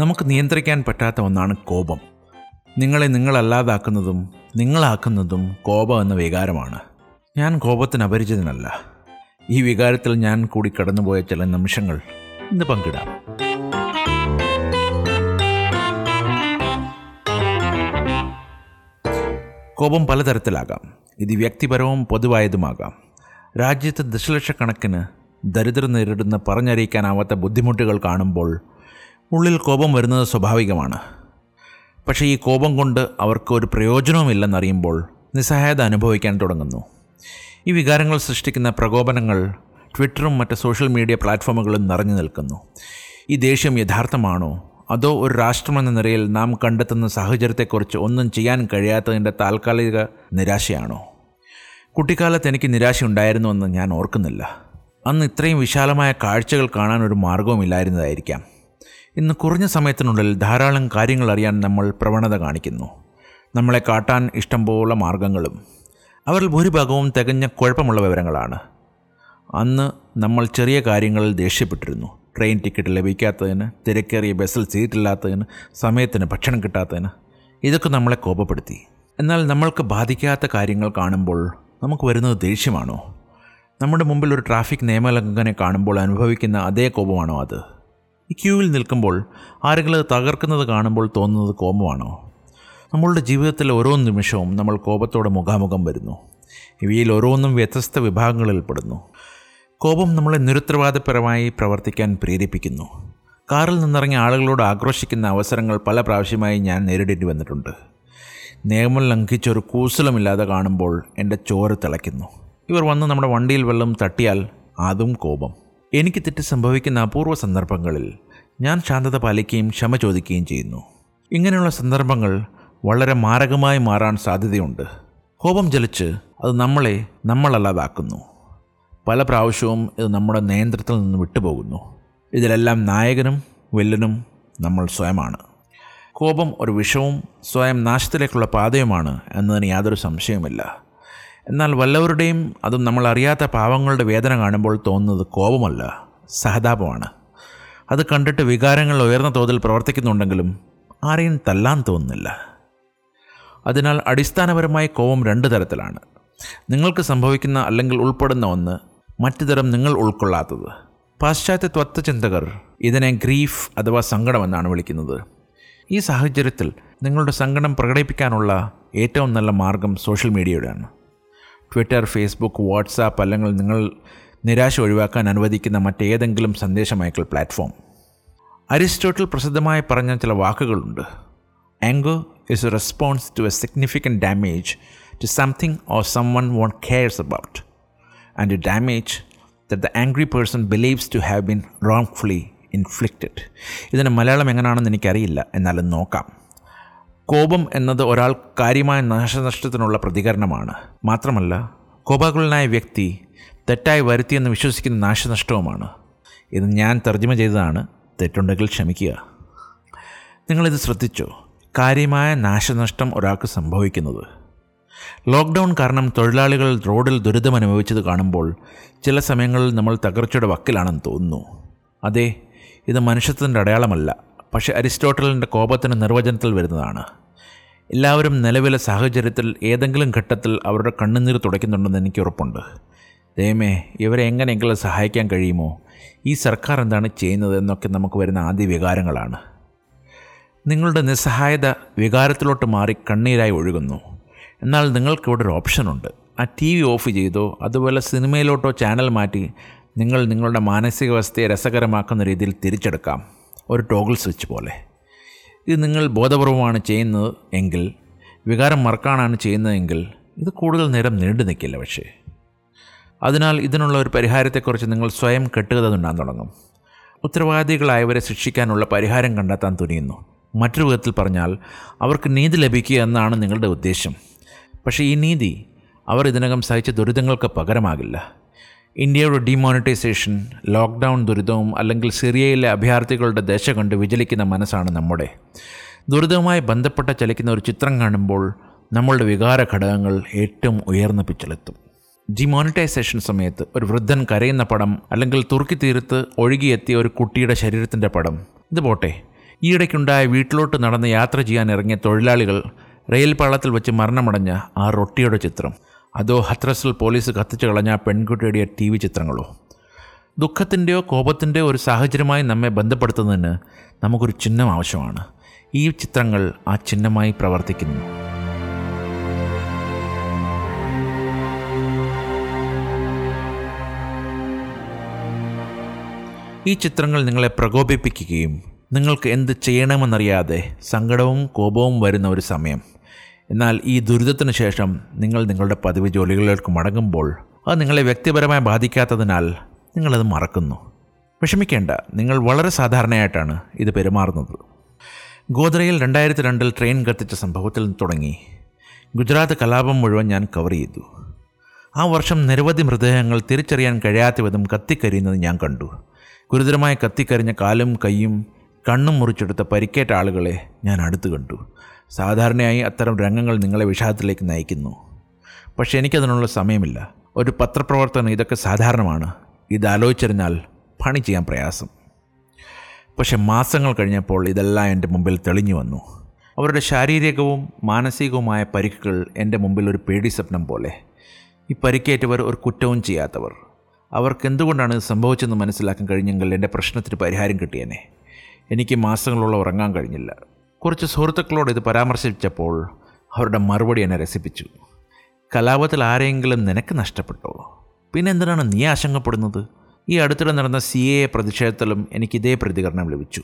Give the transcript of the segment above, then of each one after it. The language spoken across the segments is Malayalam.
നമുക്ക് നിയന്ത്രിക്കാൻ പറ്റാത്ത ഒന്നാണ് കോപം. നിങ്ങളെ നിങ്ങളല്ലാതാക്കുന്നതും നിങ്ങളാക്കുന്നതും കോപം എന്ന വികാരമാണ്. ഞാൻ കോപത്തിന് അപരിചിതനല്ല. ഈ വികാരത്തിൽ ഞാൻ കൂടി കടന്നുപോയ ചില നിമിഷങ്ങൾ ഇന്ന് പങ്കിടാം. കോപം പലതരത്തിലാകാം. ഇത് വ്യക്തിപരവും പൊതുവായതുമാകാം. രാജ്യത്ത് ദശലക്ഷക്കണക്കിന് ദരിദ്രം നേരിടുന്ന പറഞ്ഞറിയിക്കാനാവാത്ത ബുദ്ധിമുട്ടുകൾ കാണുമ്പോൾ ഉള്ളിൽ കോപം വരുന്നത് സ്വാഭാവികമാണ്. പക്ഷേ ഈ കോപം കൊണ്ട് അവർക്ക് ഒരു പ്രയോജനവുമില്ലെന്നറിയുമ്പോൾ നിസ്സഹായത അനുഭവിക്കാൻ തുടങ്ങുന്നു. ഈ വികാരങ്ങൾ സൃഷ്ടിക്കുന്ന പ്രകോപനങ്ങൾ ട്വിറ്ററും മറ്റ് സോഷ്യൽ മീഡിയ പ്ലാറ്റ്ഫോമുകളും നിറഞ്ഞു നിൽക്കുന്നു. ഈ ദേഷ്യം യഥാർത്ഥമാണോ? അതോ ഒരു രാഷ്ട്രമെന്ന നിലയിൽ നാം കണ്ടെത്തുന്ന സാഹചര്യത്തെക്കുറിച്ച് ഒന്നും ചെയ്യാൻ കഴിയാത്തതിന്റെ താൽക്കാലിക നിരാശയാണോ? കുട്ടിക്കാലത്ത് എനിക്ക് നിരാശയുണ്ടായിരുന്നുവെന്ന് ഞാൻ ഓർക്കുന്നില്ല. അന്ന് ഇത്രയും വിശാലമായ കാഴ്ചകൾ കാണാൻ ഒരു മാർഗവുമില്ലായിരുന്നതായിരിക്കാം ഇന്ന് കുറഞ്ഞ സമയത്തിനുള്ളിൽ ധാരാളം കാര്യങ്ങൾ അറിയാൻ നമ്മൾ പ്രവണത കാണിക്കുന്നു. നമ്മളെ കാട്ടാൻ ഇഷ്ടംപോലെ മാർഗങ്ങളും. അവരിൽ ഭൂരിഭാഗവും തികഞ്ഞ കുഴപ്പമുള്ള വിവരങ്ങളാണ്. അന്ന് നമ്മൾ ചെറിയ കാര്യങ്ങളിൽ ദേഷ്യപ്പെട്ടിരുന്നു. ട്രെയിൻ ടിക്കറ്റ് ലഭിക്കാത്തതിന് തിരക്കേറിയ ബസ്സിൽ സീറ്റില്ലാത്തതിന് സമയത്തിന് ഭക്ഷണം കിട്ടാത്തതിന് ഇതൊക്കെ നമ്മളെ കോപപ്പെടുത്തി. എന്നാൽ നമ്മൾക്ക് ബാധിക്കാത്ത കാര്യങ്ങൾ കാണുമ്പോൾ നമുക്ക് വരുന്നത് ദേഷ്യമാണോ? നമ്മുടെ മുമ്പിൽ ഒരു ട്രാഫിക് നിയമലംഘനെ കാണുമ്പോൾ അനുഭവിക്കുന്ന അതേ കോപമാണോ അത്? ഈ ക്യൂവിൽ നിൽക്കുമ്പോൾ ആരെങ്കിലും തകർക്കുന്നത് കാണുമ്പോൾ തോന്നുന്നത് കോപമാണോ? നമ്മളുടെ ജീവിതത്തിൽ ഓരോ നിമിഷവും നമ്മൾ കോപത്തോടെ മുഖാമുഖം വരുന്നു. ഇവയിൽ ഓരോന്നും വ്യത്യസ്ത വിഭാഗങ്ങളിൽ പെടുന്നു. കോപം നമ്മളെ നിരുത്തരവാദപരമായി പ്രവർത്തിക്കാൻ പ്രേരിപ്പിക്കുന്നു. കാറിൽ നിന്നിറങ്ങിയ ആളുകളോട് ആക്രോശിക്കുന്ന അവസരങ്ങൾ പല പ്രാവശ്യമായി ഞാൻ നേരിടേണ്ടി വന്നിട്ടുണ്ട്. നിയമം ലംഘിച്ചൊരു കൂസലമില്ലാതെ കാണുമ്പോൾ എന്റെ ചോര തിളയ്ക്കുന്നു. ഇവർ വന്ന് നമ്മുടെ വണ്ടിയിൽ വെള്ളം തട്ടിയാൽ അതും കോപം. എനിക്ക് തെറ്റ് സംഭവിക്കുന്ന അപൂർവ സന്ദർഭങ്ങളിൽ ഞാൻ ശാന്തത പാലിക്കുകയും ക്ഷമ ചോദിക്കുകയും ചെയ്യുന്നു. ഇങ്ങനെയുള്ള സന്ദർഭങ്ങൾ വളരെ മാരകമായി മാറാൻ സാധ്യതയുണ്ട്. കോപം ജലിച്ച് അത് നമ്മളെ നമ്മളല്ലാതാക്കുന്നു. പല പ്രാവശ്യവും ഇത് നമ്മുടെ നിയന്ത്രണത്തിൽ നിന്ന് വിട്ടുപോകുന്നു. ഇതിലെല്ലാം നായകനും വില്ലനും നമ്മൾ സ്വയമാണ്. കോപം ഒരു വിഷവും സ്വയം നാശത്തിലേക്കുള്ള പാതയുമാണ് എന്നതിന് യാതൊരു സംശയവുമില്ല. എന്നാൽ വല്ലവരുടെയും അതും നമ്മൾ അറിയാത്ത പാവങ്ങളുടെ വേദന കാണുമ്പോൾ തോന്നുന്നത് കോപമല്ല സഹതാപമാണ്. അത് കണ്ടിട്ട് വികാരങ്ങൾ ഉയർന്ന തോതിൽ പ്രവർത്തിക്കുന്നുണ്ടെങ്കിലും ആരെയും തല്ലാൻ തോന്നുന്നില്ല. അതിനാൽ അടിസ്ഥാനപരമായി കോപം രണ്ട് തരത്തിലാണ്. നിങ്ങൾക്ക് സംഭവിക്കുന്ന അല്ലെങ്കിൽ ഉൾപ്പെടുന്ന ഒന്ന് മറ്റു തരം നിങ്ങൾ ഉൾക്കൊള്ളാത്തത്. പാശ്ചാത്യ തത്വചിന്തകർ ഇതിനെ ഗ്രീഫ് അഥവാ സങ്കടമെന്നാണ് വിളിക്കുന്നത്. ഈ സാഹചര്യത്തിൽ നിങ്ങളുടെ സങ്കടം പ്രകടിപ്പിക്കാനുള്ള ഏറ്റവും നല്ല മാർഗം സോഷ്യൽ മീഡിയയുടെയാണ്. ട്വിറ്റർ ഫേസ്ബുക്ക് വാട്സാപ്പ് അല്ലെങ്കിൽ നിങ്ങൾ നിരാശ ഒഴിവാക്കാൻ അനുവദിക്കുന്ന മറ്റേതെങ്കിലും സന്ദേശമയക്കൽ പ്ലാറ്റ്ഫോം അരിസ്റ്റോട്ടിൽ പ്രസിദ്ധമായി പറഞ്ഞ ചില വാക്കുകളുണ്ട്. Anger is a response to a significant damage to something or someone one cares about and a damage that the angry person believes to have been wrongfully inflicted ഇതിന് മലയാളം എങ്ങനെയാണെന്ന് എനിക്കറിയില്ല എന്നാലും നോക്കാം. കോപം എന്നത് ഒരാൾ കാര്യമായ നാശനഷ്ടത്തിനുള്ള പ്രതികരണമാണ്. മാത്രമല്ല കോപാകുലനായ വ്യക്തി തെറ്റായി വരുത്തിയെന്ന് വിശ്വസിക്കുന്ന നാശനഷ്ടവുമാണ്. ഇത് ഞാൻ തർജമ ചെയ്തതാണ്. തെറ്റുണ്ടെങ്കിൽ ക്ഷമിക്കുക. നിങ്ങളിത് ശ്രദ്ധിച്ചോ? കാര്യമായ നാശനഷ്ടം ഒരാൾക്ക് സംഭവിക്കുന്നത്. ലോക്ക്ഡൗൺ കാരണം തൊഴിലാളികൾ റോഡിൽ ദുരിതം അനുഭവിച്ചത് കാണുമ്പോൾ ചില സമയങ്ങളിൽ നമ്മൾ തകർച്ചയുടെ വക്കിലാണെന്ന് തോന്നുന്നു. അതെ ഇത് മനുഷ്യത്വത്തിന്റെ അടയാളമല്ല. പക്ഷേ അരിസ്റ്റോട്ടലിന്റെ കോപത്തിന് നിർവചനത്തിൽ വരുന്നതാണ്. എല്ലാവരും നിലവിലെ സാഹചര്യത്തിൽ ഏതെങ്കിലും ഘട്ടത്തിൽ അവരുടെ കണ്ണുനീർ തുടയ്ക്കുന്നുണ്ടെന്ന് എനിക്ക് ഉറപ്പുണ്ട്. ദയമേ ഇവരെ എങ്ങനെയെങ്കിലും സഹായിക്കാൻ കഴിയുമോ? ഈ സർക്കാർ എന്താണ് ചെയ്യുന്നത് എന്നൊക്കെ നമുക്ക് വരുന്ന ആദ്യ വികാരങ്ങളാണ്. നിങ്ങളുടെ നിസ്സഹായത വികാരത്തിലോട്ട് മാറി കണ്ണീരായി ഒഴുകുന്നു. എന്നാൽ നിങ്ങൾക്കിവിടെ ഒരു ഓപ്ഷനുണ്ട് ആ ടി വി ഓഫ് ചെയ്തോ അതുപോലെ സിനിമയിലോട്ടോ ചാനൽ മാറ്റി നിങ്ങൾ നിങ്ങളുടെ മാനസികാവസ്ഥയെ രസകരമാക്കുന്ന രീതിയിൽ തിരിച്ചെടുക്കാം. ഒരു ടോഗിൾ സ്വിച്ച് പോലെ. ഇത് നിങ്ങൾ ബോധപൂർവമാണ് ചെയ്യുന്നത് എങ്കിൽ വികാരം മറക്കാനാണ് ചെയ്യുന്നതെങ്കിൽ ഇത് കൂടുതൽ നേരം നീണ്ടു നിൽക്കില്ല പക്ഷേ. അതിനാൽ ഇതിനുള്ള ഒരു പരിഹാരത്തെക്കുറിച്ച് നിങ്ങൾ സ്വയം കെട്ടുകഥ തുണ്ടാൻ തുടങ്ങും. ഉത്തരവാദികളായവരെ ശിക്ഷിക്കാനുള്ള പരിഹാരം കണ്ടെത്താൻ തുനിയുന്നു. മറ്റൊരു വിധത്തിൽ പറഞ്ഞാൽ അവർക്ക് നീതി ലഭിക്കുക എന്നാണ് നിങ്ങളുടെ ഉദ്ദേശം. പക്ഷേ ഈ നീതി അവർ ഇതിനകം സഹിച്ച ദുരിതങ്ങൾക്ക് പകരമാകില്ല. ഇന്ത്യയുടെ ഡിമോണിറ്റൈസേഷൻ ലോക്ക്ഡൗൺ ദുരിതവും അല്ലെങ്കിൽ സിറിയയിലെ അഭയാർത്ഥികളുടെ ദശ കണ്ട് വിചലിക്കുന്ന മനസ്സാണ് നമ്മുടെ. ദുരിതവുമായി ബന്ധപ്പെട്ട ചലിക്കുന്ന ഒരു ചിത്രം കാണുമ്പോൾ നമ്മളുടെ വികാര ഘടകങ്ങൾ ഏറ്റവും ഉയർന്ന പിച്ചിലെത്തും. ഡിമോണിറ്റൈസേഷൻ സമയത്ത് ഒരു വൃദ്ധൻ കരയുന്ന പടം അല്ലെങ്കിൽ തുർക്കി തീരത്ത് ഒഴുകിയെത്തിയ ഒരു കുട്ടിയുടെ ശരീരത്തിന്റെ പടം. ഇത് പോട്ടെ. ഈയിടയ്ക്കുണ്ടായ വീട്ടിലോട്ട് നടന്ന് യാത്ര ചെയ്യാൻ ഇറങ്ങിയ തൊഴിലാളികൾ റെയിൽ പാളത്തിൽ വെച്ച് മരണമടഞ്ഞ ആ റൊട്ടിയുടെ ചിത്രം. അതോ ഹത്രസിൽ പോലീസ് കത്തിച്ചു കളഞ്ഞ പെൺകുട്ടിയുടെ ടി വി ചിത്രങ്ങളോ? ദുഃഖത്തിന്റെയോ കോപത്തിന്റെയോ ഒരു സാഹചര്യമായി നമ്മെ ബന്ധപ്പെടുത്തുന്നതിന് നമുക്കൊരു ചിഹ്നം ആവശ്യമാണ്. ഈ ചിത്രങ്ങൾ ആ ചിഹ്നമായി പ്രവർത്തിക്കുന്നു. ഈ ചിത്രങ്ങൾ നിങ്ങളെ പ്രകോപിപ്പിക്കുകയും നിങ്ങൾക്ക് എന്ത് ചെയ്യണമെന്നറിയാതെ സങ്കടവും കോപവും വരുന്ന ഒരു സമയം. എന്നാൽ ഈ ദുരിതത്തിന് ശേഷം നിങ്ങൾ നിങ്ങളുടെ പതിവ് ജോലികളിലേക്ക് മടങ്ങുമ്പോൾ അത് നിങ്ങളെ വ്യക്തിപരമായി ബാധിക്കാത്തതിനാൽ നിങ്ങളത് മറക്കുന്നു. വിഷമിക്കേണ്ട നിങ്ങൾ വളരെ സാധാരണയായിട്ടാണ് ഇത് പെരുമാറുന്നത്. ഗോദ്രയിൽ രണ്ടായിരത്തി രണ്ടിൽ ട്രെയിൻ കത്തിച്ച സംഭവത്തിൽ തുടങ്ങി. ഗുജറാത്ത് കലാപം മുഴുവൻ ഞാൻ കവർ ചെയ്തു. ആ വർഷം നിരവധി മൃതദേഹങ്ങൾ തിരിച്ചറിയാൻ കഴിയാത്ത വിധം കത്തിക്കരിയുന്നത് ഞാൻ കണ്ടു. ഗുരുതരമായി കത്തിക്കരിഞ്ഞ കാലും കൈയും കണ്ണും മുറിച്ചെടുത്ത പരിക്കേറ്റ ആളുകളെ ഞാൻ അടുത്ത് കണ്ടു. സാധാരണയായി അത്തരം രംഗങ്ങൾ നിങ്ങളെ വിഷാദത്തിലേക്ക് നയിക്കുന്നു. പക്ഷേ എനിക്കതിനുള്ള സമയമില്ല. ഒരു പത്രപ്രവർത്തനം ഇതൊക്കെ സാധാരണമാണ്. ഇത് ആലോചിച്ചറിഞ്ഞാൽ പണി ചെയ്യാൻ പ്രയാസം. പക്ഷെ മാസങ്ങൾ കഴിഞ്ഞപ്പോൾ ഇതെല്ലാം എന്റെ മുമ്പിൽ തെളിഞ്ഞു വന്നു. അവരുടെ ശാരീരികവും മാനസികവുമായ പരിക്കുകൾ എന്റെ മുമ്പിൽ ഒരു പേടി സ്വപ്നം പോലെ. ഈ പരിക്കേറ്റവർ ഒരു കുറ്റവും ചെയ്യാത്തവർ. അവർക്ക് എന്തുകൊണ്ടാണ് ഇത് സംഭവിച്ചതെന്ന് മനസ്സിലാക്കാൻ കഴിഞ്ഞെങ്കിൽ എന്റെ പ്രശ്നത്തിന് പരിഹാരം കിട്ടിയേനെ. എനിക്ക് മാസങ്ങളോളം ഉറങ്ങാൻ കഴിഞ്ഞില്ല. കുറച്ച് സുഹൃത്തുക്കളോട് ഇത് പരാമർശിച്ചപ്പോൾ അവരുടെ മറുപടി എന്നെ രസിപ്പിച്ചു. കലാപത്തിൽ ആരെങ്കിലും നിനക്ക് നഷ്ടപ്പെട്ടോ? പിന്നെ എന്തിനാണ് നീ ആശങ്കപ്പെടുന്നത്? ഈ അടുത്തിടെ നടന്ന സി എ പ്രതിഷേധത്തിലും എനിക്ക് ഇതേ പ്രതികരണം ലഭിച്ചു.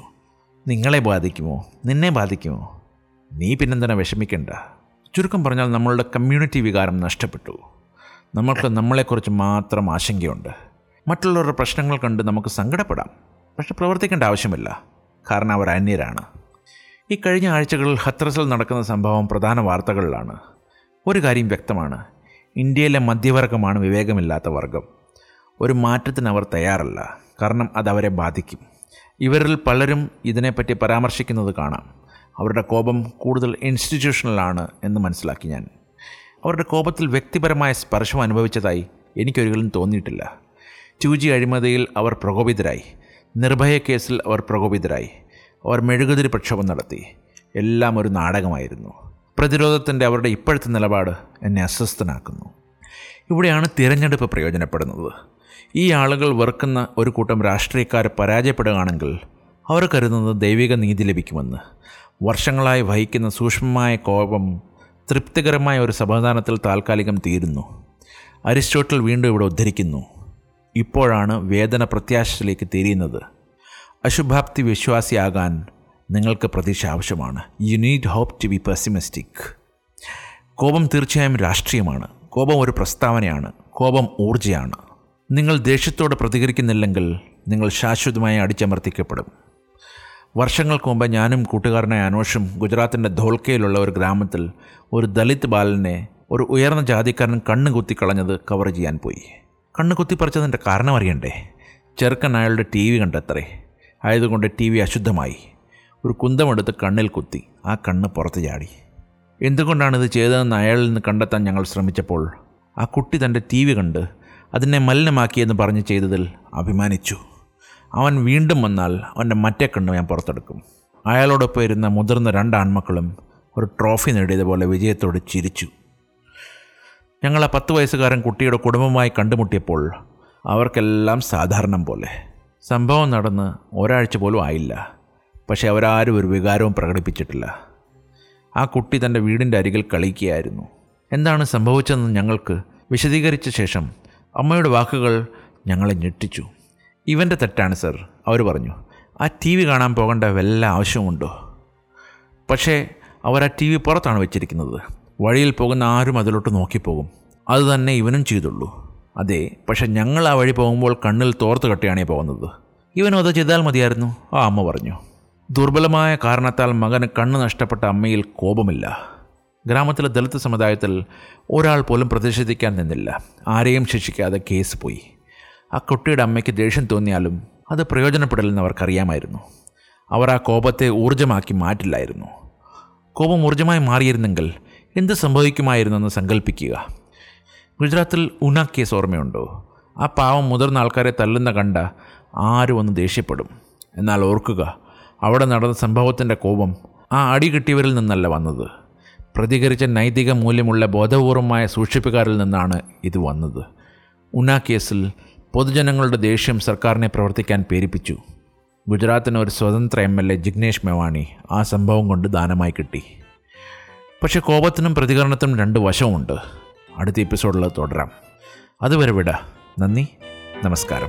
നിങ്ങളെ ബാധിക്കുമോ? നിന്നെ ബാധിക്കുമോ? നീ പിന്നെന്തിനാ വിഷമിക്കണ്ട. ചുരുക്കം പറഞ്ഞാൽ നമ്മളുടെ കമ്മ്യൂണിറ്റി വികാരം നഷ്ടപ്പെട്ടു. നമ്മൾക്ക് നമ്മളെക്കുറിച്ച് മാത്രം ആശങ്കയുണ്ട്. മറ്റുള്ളവരുടെ പ്രശ്നങ്ങൾ കണ്ട് നമുക്ക് സങ്കടപ്പെടാം. പക്ഷെ പ്രവർത്തിക്കേണ്ട ആവശ്യമില്ല. കാരണം അവർ അന്യരാണ്. ഈ കഴിഞ്ഞ ആഴ്ചകളിൽ ഹത്രസിൽ നടക്കുന്ന സംഭവം പ്രധാന വാർത്തകളിലാണ്. ഒരു കാര്യം വ്യക്തമാണ്. ഇന്ത്യയിലെ മധ്യവർഗമാണ് വിവേകമില്ലാത്ത വർഗം. ഒരു മാറ്റത്തിന് അവർ തയ്യാറല്ല. കാരണം അത് അവരെ ബാധിക്കും. ഇവരിൽ പലരും ഇതിനെപ്പറ്റി പരാമർശിക്കുന്നത് കാണാം. അവരുടെ കോപം കൂടുതൽ ഇൻസ്റ്റിറ്റ്യൂഷണലാണ് എന്ന് മനസ്സിലാക്കി ഞാൻ. അവരുടെ കോപത്തിൽ വ്യക്തിപരമായ സ്പർശം അനുഭവിച്ചതായി എനിക്കൊരിക്കലും തോന്നിയിട്ടില്ല. ചൂജി അഴിമതിയിൽ അവർ പ്രകോപിതരായി. നിർഭയ കേസിൽ അവർ പ്രകോപിതരായി. അവർ മെഴുകുതിരി പ്രക്ഷോഭം നടത്തി. എല്ലാം ഒരു നാടകമായിരുന്നു. പ്രതിരോധത്തിന്റെ അവരുടെ ഇപ്പോഴത്തെ നിലപാട് എന്നെ അസ്വസ്ഥനാക്കുന്നു. ഇവിടെയാണ് തിരഞ്ഞെടുപ്പ് പ്രയോജനപ്പെടുന്നത്. ഈ ആളുകൾ വെറുക്കുന്ന ഒരു കൂട്ടം രാഷ്ട്രീയക്കാർ പരാജയപ്പെടുകയാണെങ്കിൽ അവർ കരുതുന്നത് ദൈവിക നീതി ലഭിക്കുമെന്ന്. വർഷങ്ങളായി വഹിക്കുന്ന സൂക്ഷ്മമായ കോപം തൃപ്തികരമായ ഒരു സമാധാനത്തിൽ താൽക്കാലികം തീരുന്നു. അരിസ്റ്റോട്ടിൽ വീണ്ടും ഇവിടെ ഉദ്ധരിക്കുന്നു. ഇപ്പോഴാണ് വേദന പ്രത്യാശയിലേക്ക് തിരിയുന്നത്. അശുഭാപ്തി വിശ്വാസിയാകാൻ നിങ്ങൾക്ക് പ്രതീക്ഷ ആവശ്യമാണ്. You need hope to be pessimistic കോപം തീർച്ചയായും രാഷ്ട്രീയമാണ്. കോപം ഒരു പ്രസ്താവനയാണ്. കോപം ഊർജയാണ് നിങ്ങൾ ദേഷ്യത്തോട് പ്രതികരിക്കുന്നില്ലെങ്കിൽ നിങ്ങൾ ശാശ്വതമായി അടിച്ചമർത്തിക്കപ്പെടും. വർഷങ്ങൾക്ക് മുമ്പ് ഞാനും കൂട്ടുകാരനായ അനോഷും ഗുജറാത്തിന്റെ ധോൽക്കയിലുള്ള ഒരു ഗ്രാമത്തിൽ ഒരു ദലിത് ബാലനെ ഒരു ഉയർന്ന ജാതിക്കാരൻ കണ്ണ് കുത്തിക്കളഞ്ഞത് കവർ ചെയ്യാൻ പോയി. കണ്ണ് കുത്തിപ്പറിച്ചതിന്റെ കാരണം അറിയണ്ടേ? ചെറുക്കൻ അയാളുടെ ടി വി കണ്ടത്രേ. ആയതുകൊണ്ട് ടി വി അശുദ്ധമായി. ഒരു കുന്തമെടുത്ത് കണ്ണിൽ കുത്തി. ആ കണ്ണ് പുറത്ത് ചാടി. എന്തുകൊണ്ടാണ് ഇത് ചെയ്തതെന്ന് അയാളിൽ നിന്ന് കണ്ടെത്താൻ ഞങ്ങൾ ശ്രമിച്ചപ്പോൾ ആ കുട്ടി തന്റെ ടി വി കണ്ട് അതിനെ മലിനമാക്കിയെന്ന് പറഞ്ഞ് ചെയ്തതിൽ അഭിമാനിച്ചു. അവൻ വീണ്ടും വന്നാൽ അവന്റെ മറ്റേ കണ്ണ് ഞാൻ പുറത്തെടുക്കും. അയാളോടൊപ്പം ഇരുന്ന മുതിർന്ന രണ്ട് ആൺമക്കളും ഒരു ട്രോഫി നേടിയതുപോലെ വിജയത്തോട് ചിരിച്ചു. ഞങ്ങൾ ആ പത്ത് വയസ്സുകാരൻ കുട്ടിയുടെ കുടുംബമായി കണ്ടുമുട്ടിയപ്പോൾ അവർക്കെല്ലാം സാധാരണം പോലെ. സംഭവം നടന്ന് ഒരാഴ്ച പോലും ആയില്ല. പക്ഷേ അവരാരും ഒരു വികാരവും പ്രകടിപ്പിച്ചിട്ടില്ല. ആ കുട്ടി തന്റെ വീടിന്റെ അരികിൽ കളിക്കുകയായിരുന്നു. എന്താണ് സംഭവിച്ചതെന്ന് ഞങ്ങൾക്ക് വിശദീകരിച്ച ശേഷം അമ്മയുടെ വാക്കുകൾ ഞങ്ങളെ ഞെട്ടിച്ചു. ഇവന്റെ തെറ്റാണ് സർ അവർ പറഞ്ഞു. ആ ടി വി കാണാൻ പോകേണ്ട വല്ല ആവശ്യമുണ്ടോ പക്ഷേ അവർ ആ ടി വി പുറത്താണ് വെച്ചിരിക്കുന്നത്. വഴിയിൽ പോകുന്ന ആരും അതിലോട്ട് നോക്കിപ്പോകും. അത് തന്നെ ഇവനും ചെയ്തുള്ളൂ. അതെ പക്ഷെ ഞങ്ങൾ ആ വഴി പോകുമ്പോൾ കണ്ണിൽ തോർത്ത് കെട്ടിയാണേ പോകുന്നത്. ഇവനും അത് ചെയ്താൽ മതിയായിരുന്നു? ആ അമ്മ പറഞ്ഞു. ദുർബലമായ കാരണത്താൽ മകന് കണ്ണ് നഷ്ടപ്പെട്ട അമ്മയിൽ കോപമില്ല. ഗ്രാമത്തിലെ ദളിത് സമുദായത്തിൽ ഒരാൾ പോലും പ്രതിഷേധിക്കാൻ നിന്നില്ല. ആരെയും ശിക്ഷിക്കാതെ കേസ് പോയി. ആ കുട്ടിയുടെ അമ്മയ്ക്ക് ദേഷ്യം തോന്നിയാലും അത് പ്രയോജനപ്പെടില്ലെന്ന് അവർക്കറിയാമായിരുന്നു. അവർ ആ കോപത്തെ ഊർജമാക്കി മാറ്റില്ലായിരുന്നു. കോപം ഊർജമായി മാറിയിരുന്നെങ്കിൽ എന്ത് സംഭവിക്കുമായിരുന്നെന്ന് സങ്കല്പിക്കുക ഗുജറാത്തിൽ ഉന കേസ് ഓർമ്മയുണ്ടോ ആ പാവം മുതിർന്ന ആൾക്കാരെ തല്ലുന്ന കണ്ട ആരും ഒന്ന് ദേഷ്യപ്പെടും. എന്നാൽ ഓർക്കുക അവിടെ നടന്ന സംഭവത്തിന്റെ കോപം ആ അടി കിട്ടിയവരിൽ നിന്നല്ല വന്നത്. പ്രതികരിച്ച നൈതിക മൂല്യമുള്ള ബോധപൂർവമായ സൂക്ഷിപ്പുകാരിൽ നിന്നാണ് ഇത് വന്നത്. ഉന കേസിൽ പൊതുജനങ്ങളുടെ ദേഷ്യം സർക്കാരിനെ പ്രവർത്തിക്കാൻ പേരിപ്പിച്ചു. ഗുജറാത്തിന് ഒരു സ്വതന്ത്ര M L A Jignesh Mevani ആ സംഭവം കൊണ്ട് ദാനമായി കിട്ടി. പക്ഷേ കോപത്തിനും പ്രതികരണത്തിനും രണ്ട് വശമുണ്ട് അടുത്ത എപ്പിസോഡിൽ തുടരാം. അതുവരെ വിട. നന്ദി. നമസ്കാരം.